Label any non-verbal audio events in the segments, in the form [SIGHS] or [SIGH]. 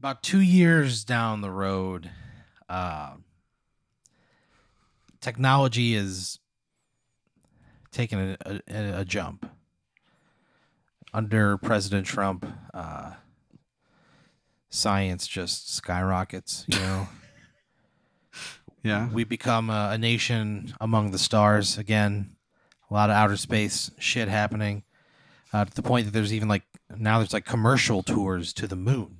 about two years down the road, uh, technology is taking a, a, a jump. Under President Trump, uh, science just skyrockets. You know, [LAUGHS] Yeah. we become a, a nation among the stars again. A lot of outer space shit happening. Uh, to the point that there's even like now there's like commercial tours to the moon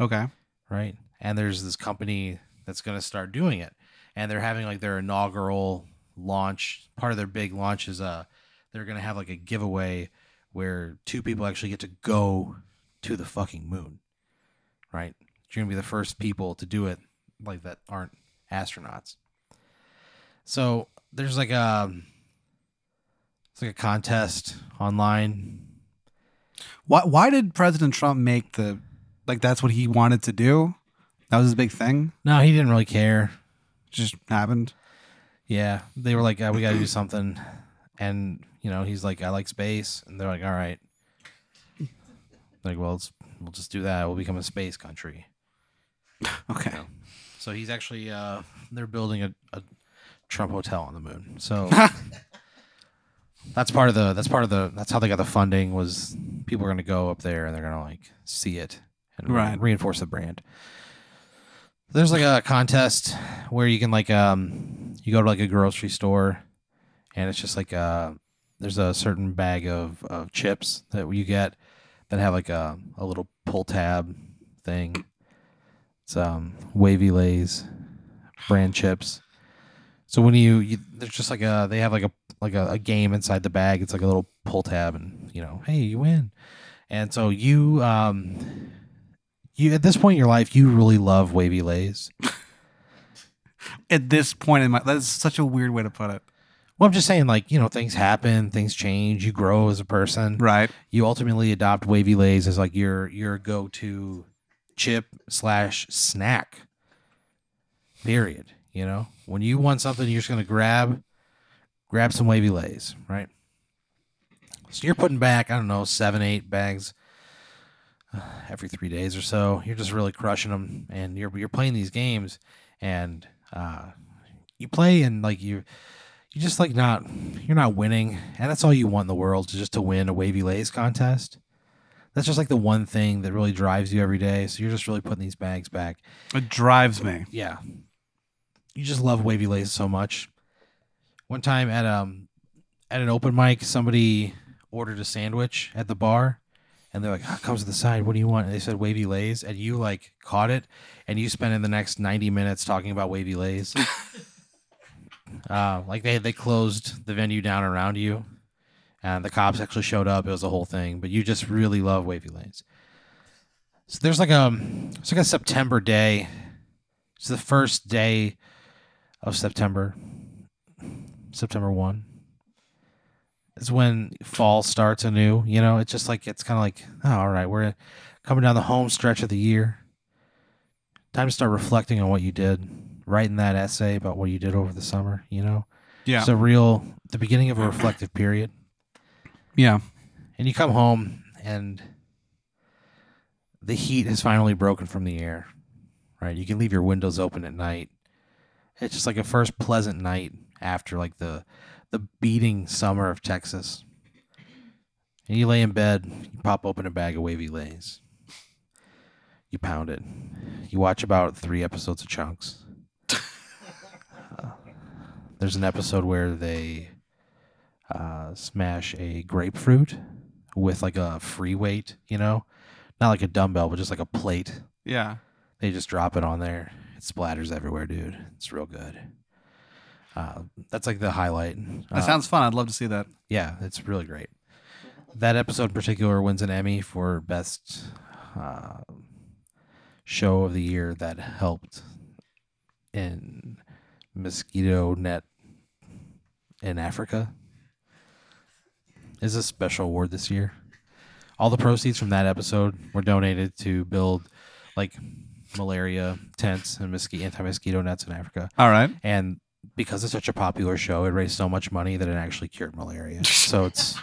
Okay. right? And there's this company that's going to start doing it, and they're having like their inaugural launch. Part of their big launch is uh, they're going to have like a giveaway where two people actually get to go to the fucking moon, right? You're going to be the first people to do it like that aren't astronauts. So there's like a it's like a contest online Why why did President Trump make the like that's what he wanted to do? That was his big thing. no he didn't really care Just happened. Yeah, they were like, uh, "We got to do something," and you know, he's like, "I like space," and they're like, "All right." Like, well, it's, we'll just do that. We'll become a space country. Okay. So he's actually, uh, they're building a, a Trump hotel on the moon. So [LAUGHS] that's part of the. That's part of the. That's how they got the funding. Was people are going to go up there and they're going to like see it and Right. reinforce the brand. There's like a contest where you can like um you go to like a grocery store and it's just like uh there's a certain bag of, of chips that you get that have like a, a little pull tab thing. It's um wavy lays brand chips. So when you, you there's just like a they have like a like a, a game inside the bag. It's like a little pull tab and you know, hey, you win. And so you um you at this point in your life you really love wavy lays. At this point in my that's such a weird way to put it. Well, I'm just saying, like, you know, things happen, things change, you grow as a person. Right. You ultimately adopt wavy lays as like your your go to chip slash snack. Period. You know? When you want something you're just gonna grab, grab some wavy lays, right? So you're putting back, I don't know, seven, eight bags [SIGHS] every three days or so. You're just really crushing them, and you're you're playing these games, and uh, you play and like you you just like not you're not winning and that's all you want in the world is just to win a wavy lays contest that's just like the one thing that really drives you every day so you're just really putting these bags back It drives me. yeah you just love wavy lays so much one time at um at an open mic somebody ordered a sandwich at the bar and they're like oh, comes to the side. What do you want? And they said wavy lays. And you like caught it. And you spent in the next 90 minutes talking about wavy lays. [LAUGHS] Uh, like they they closed the venue down around you. And the cops actually showed up. It was a whole thing. But you just really love wavy lays. So there's like a it's like a september day. It's the first day of september. September 1 is when fall starts anew you know? It's just like it's kind of like oh, all right we're coming down the home stretch of the year. Time to start reflecting on what you did writing that essay about what you did over the summer you know? Yeah. it's a real the beginning of a reflective period. Yeah. and you come home and the heat has finally broken from the air right? You can leave your windows open at night. It's just like a first pleasant night after like the the beating summer of texas and you lay in bed you pop open a bag of wavy lays you pound it you watch about three episodes of chunks Uh, [LAUGHS] there's an episode where they uh, smash a grapefruit with like a free weight, you know, not like a dumbbell, but just like a plate. Yeah. They just drop it on there. It splatters everywhere, dude. It's real good. Uh, that's like the highlight. That Uh, sounds fun. I'd love to see that. yeah, it's really great. That episode in particular wins an Emmy for best uh, show of the year that helped in mosquito net in Africa. Is a special award this year. All the proceeds from that episode were donated to build like malaria tents and mosquito anti-mosquito nets in Africa All right. and because it's such a popular show, it raised so much money that it actually cured malaria. [LAUGHS] so it's,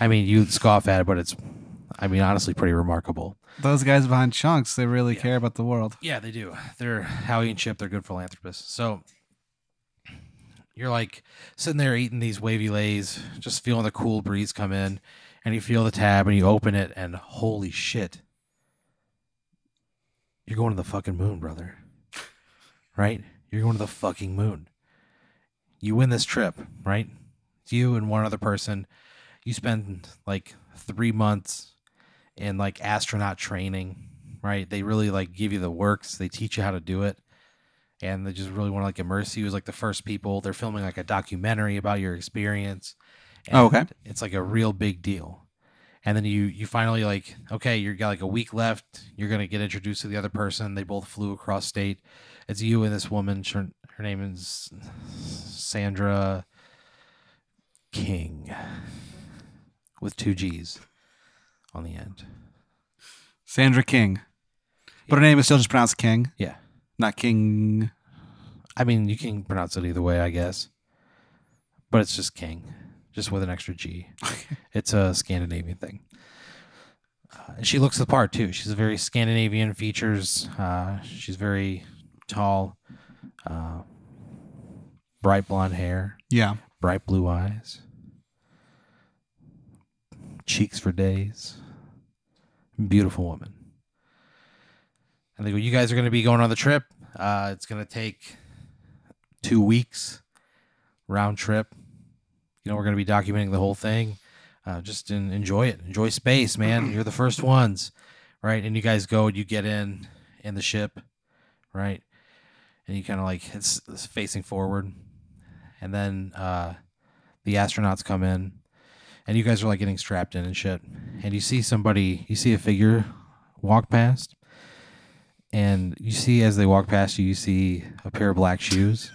I mean, you scoff at it, but it's I mean, honestly, pretty remarkable. Those guys behind Chunks, they really Yeah. care about the world. Yeah, they do. They're Howie and Chip. They're good philanthropists. So you're like sitting there eating these wavy lays, just feeling the cool breeze come in, and you feel the tab and you open it, and holy shit, you're going to the fucking moon, brother. Right? You're going to the fucking moon. You win this trip, right? It's you and one other person. You spend like three months in like astronaut training, right? They really like give you the works. They teach you how to do it. And they just really want to like immerse you as like the first people. They're filming like a documentary about your experience. And Oh, okay. It's like a real big deal. And then you you finally like, okay, you got like a week left. You're gonna get introduced to the other person. They both flew across state. It's you and this woman. Her, name is Sandra King with two G's on the end. Sandra King. But her name is still just pronounced King, Yeah. not King. I mean, you can pronounce it either way, I guess. But it's just King, just with an extra G. [LAUGHS] It's a Scandinavian thing. Uh, and she looks the part too. She's a very Scandinavian features. Uh, she's very tall, uh, bright blonde hair, Yeah. bright blue eyes, cheeks for days. Beautiful woman. And they go, You guys are going to be going on the trip. Uh, it's going to take two weeks round trip. You know, we're going to be documenting the whole thing. Uh, just en- enjoy it. Enjoy space, man. You're the first ones, right? And you guys go and you get in in the ship, right? And you kind of like it's, it's facing forward, and then uh, the astronauts come in, and you guys are like getting strapped in and shit. And you see somebody, you see a figure walk past, and you see as they walk past you, you see a pair of black shoes,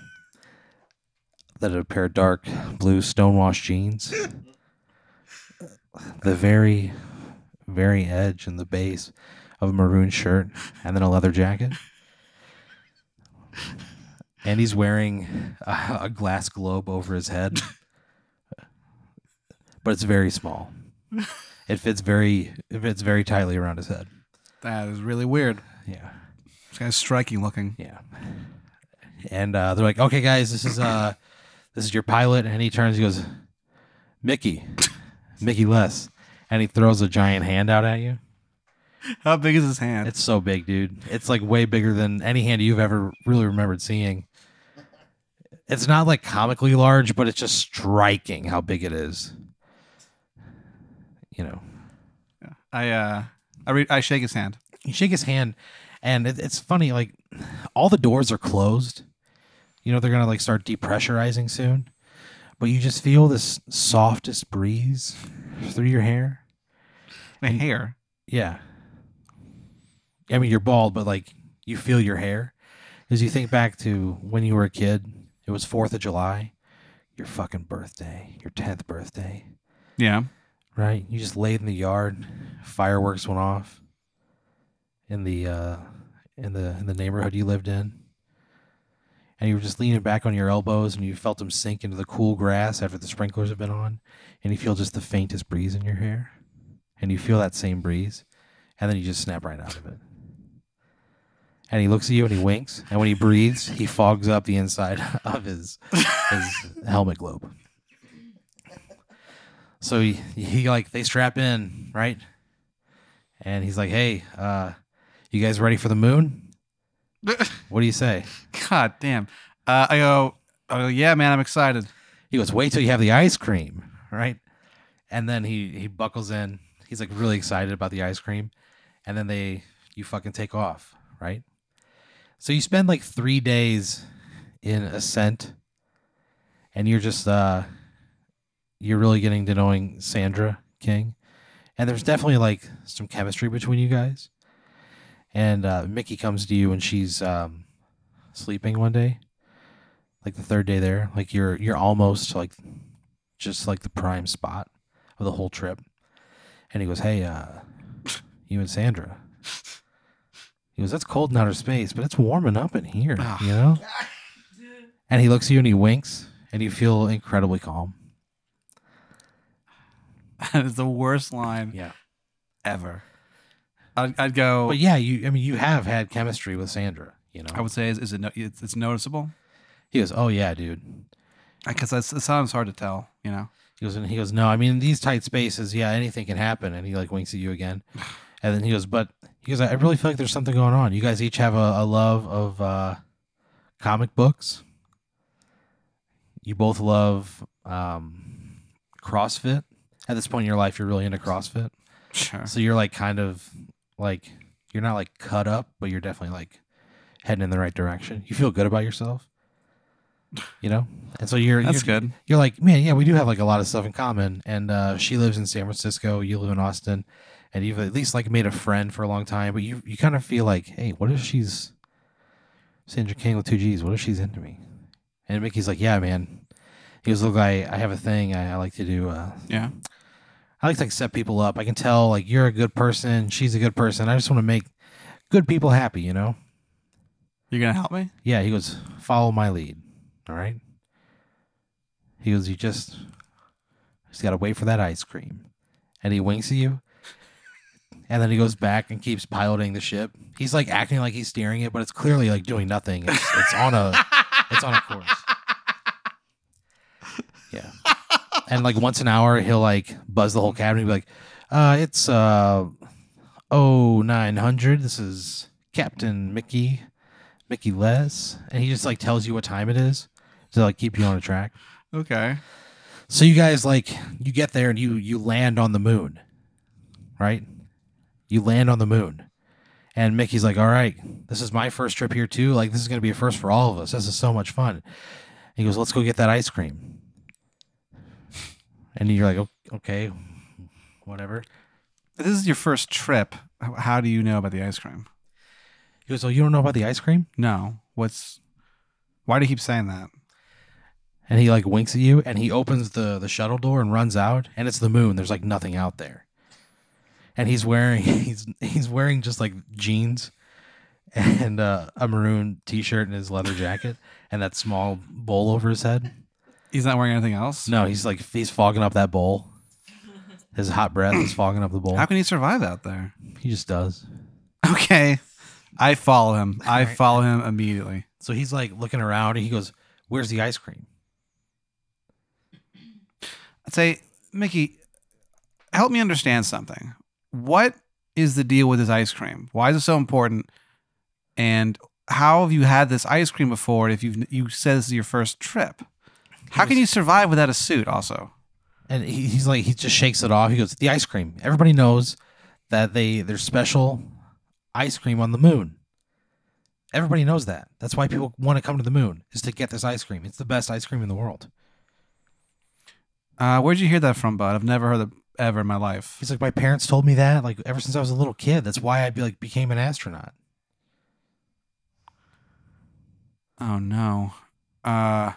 that a pair of dark blue stonewashed jeans, [LAUGHS] the very, very edge and the base of a maroon shirt, and then a leather jacket. And he's wearing a, a glass globe over his head, but it's very small. It fits very, it fits very tightly around his head. That is really weird. Yeah. This guy's striking looking. Yeah. And uh, they're like, "Okay, guys, this is uh, this is your pilot." And he turns, he goes, "Mickey, Mickey Less," and he throws a giant hand out at you. [LAUGHS] How big is his hand? It's so big, dude. It's like way bigger than any hand you've ever really remembered seeing. It's not like comically large, but it's just striking how big it is. You know, I uh, I re- I shake his hand. you shake his hand and it, it's funny like all the doors are closed you know they're gonna like start depressurizing soon but you just feel this softest breeze through your hair My hair. yeah i mean you're bald but like you feel your hair as you think back to when you were a kid it was fourth of july your fucking birthday your 10th birthday Yeah. right? You just laid in the yard, fireworks went off in the uh in the in the neighborhood you lived in. And you were just leaning back on your elbows and you felt them sink into the cool grass after the sprinklers have been on and you feel just the faintest breeze in your hair. And you feel that same breeze and then you just snap right out of it. And he looks at you and he winks and when he breathes, he fogs up the inside [LAUGHS] of his his helmet globe. So he, he like they strap in, right? And he's like, "Hey, uh, you guys ready for the moon? [LAUGHS] What do you say?" God damn. Uh, I go. I go. Yeah, man. I'm excited. He goes, "Wait till you have the ice cream, right?" And then he he buckles in. He's like really excited about the ice cream, and then they you fucking take off, right? So you spend like three days in ascent, and you're just uh, you're really getting to knowing Sandra King, and there's definitely like some chemistry between you guys. And uh, Mickey comes to you, and she's um, sleeping one day, like the third day there. Like you're you're almost like just like the prime spot of the whole trip. And he goes, "Hey, uh, you and Sandra." He goes, "That's cold in outer space, but it's warming up in here, Ah. you know." And he looks at you and he winks, and you feel incredibly calm. [LAUGHS] That is the worst line. Yeah. ever. I'd, I'd go. But yeah, you. I mean, you have had chemistry with Sandra. You know. I would say is, is it no, it's, it's noticeable He goes, "Oh yeah, dude." because that's it sounds hard to tell. You know. He goes, and he goes, "No, I mean, in these tight spaces, yeah, anything can happen." And he like winks at you again, [SIGHS] and then he goes, "But he goes, I really feel like there's something going on. You guys each have a, a love of uh, comic books. You both love um, CrossFit. At this point in your life, you're really into CrossFit. Sure. So you're like kind of like you're not like cut up, but you're definitely like heading in the right direction. You feel good about yourself, you know. And so you're That's you're, good. You're like, man, yeah, we do have like a lot of stuff in common. And uh, she lives in San Francisco, you live in Austin, and you've at least like made a friend for a long time. But you you kind of feel like, hey, what if she's Sandra King with two G's? What if she's into me? And Mickey's like, yeah, man. He goes, look, I, I have a thing I, I like to do. Uh, Yeah. I like to like, set people up. I can tell like you're a good person, she's a good person. I just want to make good people happy, you know? You're gonna help me? Yeah, he goes, follow my lead. All right. He goes, you just just gotta wait for that ice cream. And he winks at you. And then he goes back and keeps piloting the ship. He's like acting like he's steering it, but it's clearly like doing nothing. It's, it's on a it's on a course. [LAUGHS] Yeah. And like once an hour he'll like buzz the whole cabin and be like, uh, it's uh oh nine hundred. This is Captain Mickey. Mickey Less, and he just like tells you what time it is to like keep you on a track. Okay. So you guys like you get there and you you land on the moon, right? You land on the moon, and Mickey's like, "All right, this is my first trip here too. Like this is gonna be a first for all of us. This is so much fun." He goes, "Let's go get that ice cream," and you're like, "Okay, whatever." This is your first trip. How do you know about the ice cream? He goes, "Oh, you don't know about the ice cream?" No. What's? Why do you keep saying that? and he like winks at you and he opens the the shuttle door and runs out and it's the moon there's like nothing out there and he's wearing [LAUGHS] he's he's wearing just like jeans and uh, a maroon t-shirt and his leather jacket and that small bowl over his head He's not wearing anything else. no he's like he's fogging up that bowl his hot breath is fogging up the bowl How can he survive out there? he just does Okay. I follow him. I Alright. follow him immediately. so he's like looking around and he goes where's the ice cream I'd say, Mickey, help me understand something. What is the deal with this ice cream? Why is it so important? And how have you had this ice cream before if you've you said this is your first trip? How can you survive without a suit also? and he, he's like he just shakes it off he goes the ice cream everybody knows that they there's special ice cream on the moon everybody knows that that's why people want to come to the moon is to get this ice cream it's the best ice cream in the world Uh, where'd you hear that from, bud? I've never heard that ever in my life. he's like my parents told me that like ever since i was a little kid that's why i be like became an astronaut Oh no. Uh,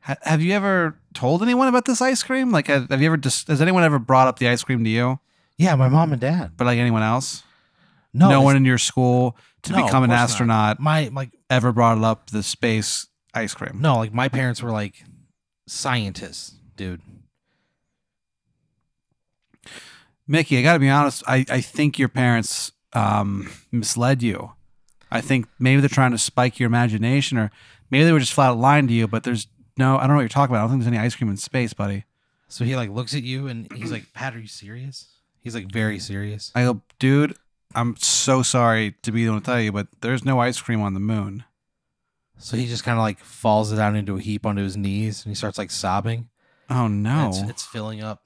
ha- have you ever told anyone about this ice cream? Like, have, have you ever? Dis- has anyone ever brought up the ice cream to you? yeah my mom and dad But like anyone else? no no one in your school to No, become an not. astronaut my like ever brought up the space ice cream. no like my parents were like scientists dude Mickey, I got to be honest. I, I think your parents um, misled you. I think maybe they're trying to spike your imagination, or maybe they were just flat out lying to you. But there's no, I don't know what you're talking about. I don't think there's any ice cream in space, buddy. so he like looks at you and he's like pat are you serious he's like very serious I go, dude. I'm so sorry to be the one to tell you, but there's no ice cream on the moon. So he just kind of like falls down into a heap onto his knees and he starts like sobbing. Oh no, It's, it's filling up.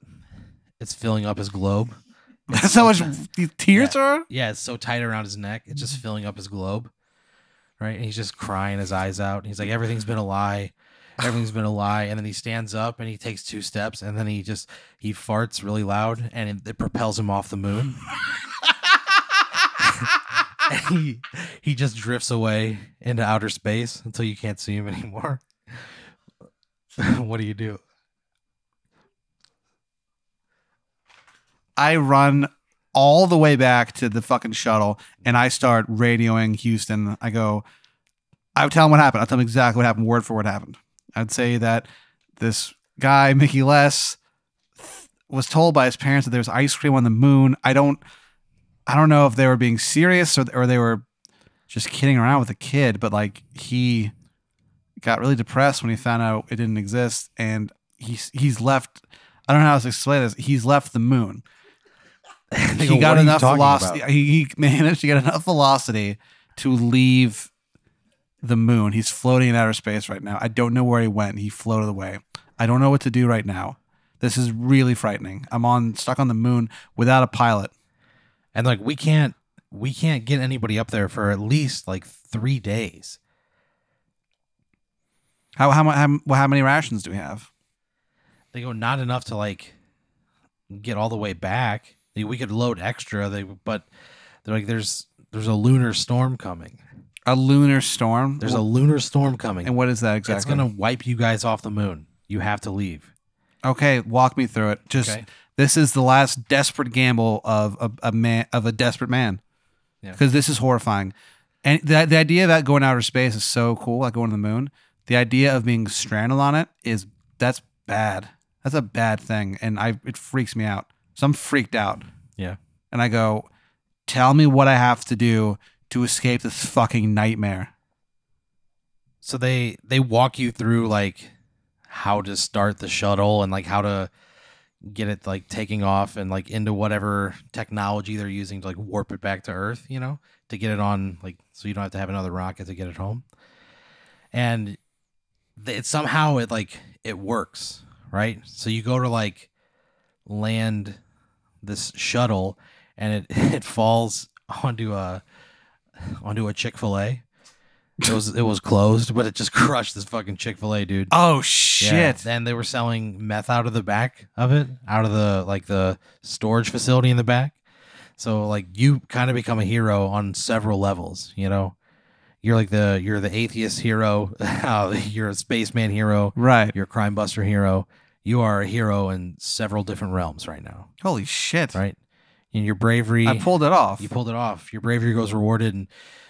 It's filling up his globe. [LAUGHS] It's that's so how much ti- the tears are. Yeah, it's so tight around his neck. It's just mm-hmm. filling up his globe. Right? And he's just crying his eyes out. He's like, everything's been a lie. Everything's been a lie. And then he stands up and he takes two steps and then he just he farts really loud and it, it propels him off the moon. [LAUGHS] and he he just drifts away into outer space until you can't see him anymore. [LAUGHS] what do you do? I run all the way back to the fucking shuttle and I start radioing Houston. I go, I tell him what happened. I'll tell him exactly what happened, word for word happened. I'd say that this guy, Mickey Less, was told by his parents that there's ice cream on the moon. I don't I don't know if they were being serious or or they were just kidding around with the kid, but like he got really depressed when he found out it didn't exist and he's he's left I don't know how to explain this. He's left the moon. He go, got "What are you enough velocity. He, he managed to get enough velocity to leave the moon. He's floating in outer space right now. I don't know where he went. He floated away. I don't know what to do right now. This is really frightening. I'm on stuck on the moon without a pilot. And like we can't we can't get anybody up there for at least like three days. How how how, well, how many rations do we have? They go not enough to like get all the way back. We could load extra. They but they're like there's there's a lunar storm coming. A lunar storm. There's a lunar storm coming. and what is that exactly? It's gonna wipe you guys off the moon. You have to leave. Okay, walk me through it. Just Okay. this is the last desperate gamble of a, a man of a desperate man. Yeah. Because this is horrifying. And the, the idea of that going outer space is so cool, like going to the moon. The idea of being stranded on it is that's bad. That's a bad thing. And I it freaks me out. So I'm freaked out. Yeah. And I go, tell me what I have to do to escape this fucking nightmare. So they they walk you through like how to start the shuttle and like how to get it like taking off and like into whatever technology they're using to like warp it back to Earth, you know, to get it on like so you don't have to have another rocket to get it home. And it somehow it like it works, right? So you go to like land this shuttle and it [LAUGHS] it falls onto a onto a Chick-fil-A. It was it was closed, but it just [LAUGHS] crushed this fucking Chick-fil-A, dude. Oh Yeah. shit. Then they were selling meth out of the back of it, out of the like the storage facility in the back. So like you kind of become a hero on several levels, you know. You're like the you're the atheist hero, uh, [LAUGHS] you're a spaceman hero, Right. you're a crime buster hero. You are a hero in several different realms right now, Holy shit. right? And your bravery I pulled it off. you pulled it off. Your bravery goes rewarded, and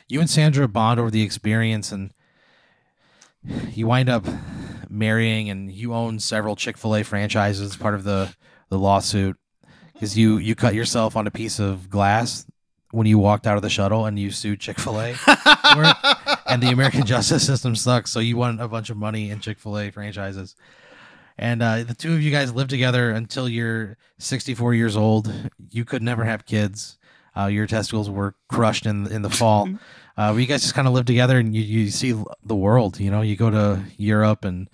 you and Sandra bond over the experience, and you wind up marrying, and you own several Chick Fil A franchises. Part of the the lawsuit is you you cut yourself on a piece of glass when you walked out of the shuttle, and you sued Chick Fil A, [LAUGHS] and the American justice system sucks. So you won a bunch of money in Chick Fil A franchises. And uh, the two of you guys live together until you're 64 years old. You could never have kids. Uh, your testicles were crushed in in the fall. Uh, but you guys just kind of live together, and you, you see the world. You know, you go to Europe and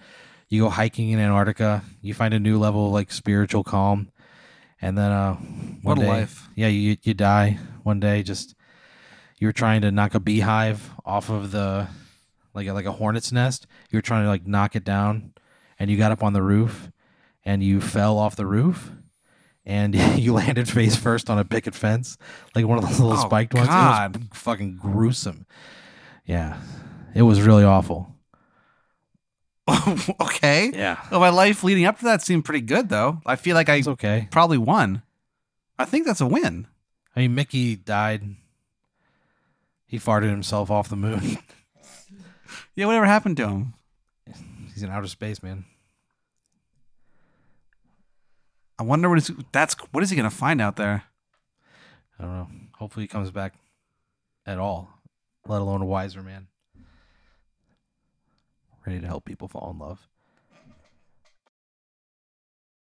you go hiking in Antarctica. You find a new level of like spiritual calm, and then uh, one What a day- life. Yeah, you you die one day. Just you were trying to knock a beehive off of the like a, like a hornet's nest. You were trying to like knock it down, and you got up on the roof, and you fell off the roof, and [LAUGHS] you landed face first on a picket fence, like one of those little Oh, spiked ones. It God. was fucking gruesome. Yeah, it was really awful. [LAUGHS] okay. Yeah, Well, my life leading up to that seemed pretty good, though. I feel like I it's okay. probably won. I think that's a win. I mean, Mickey died. He farted himself off the moon. [LAUGHS] Yeah, whatever happened to him? He's in outer space, man. I wonder what is that's what is he gonna find out there? I don't know. Hopefully, he comes back at all, let alone a wiser man. Ready to help people fall in love.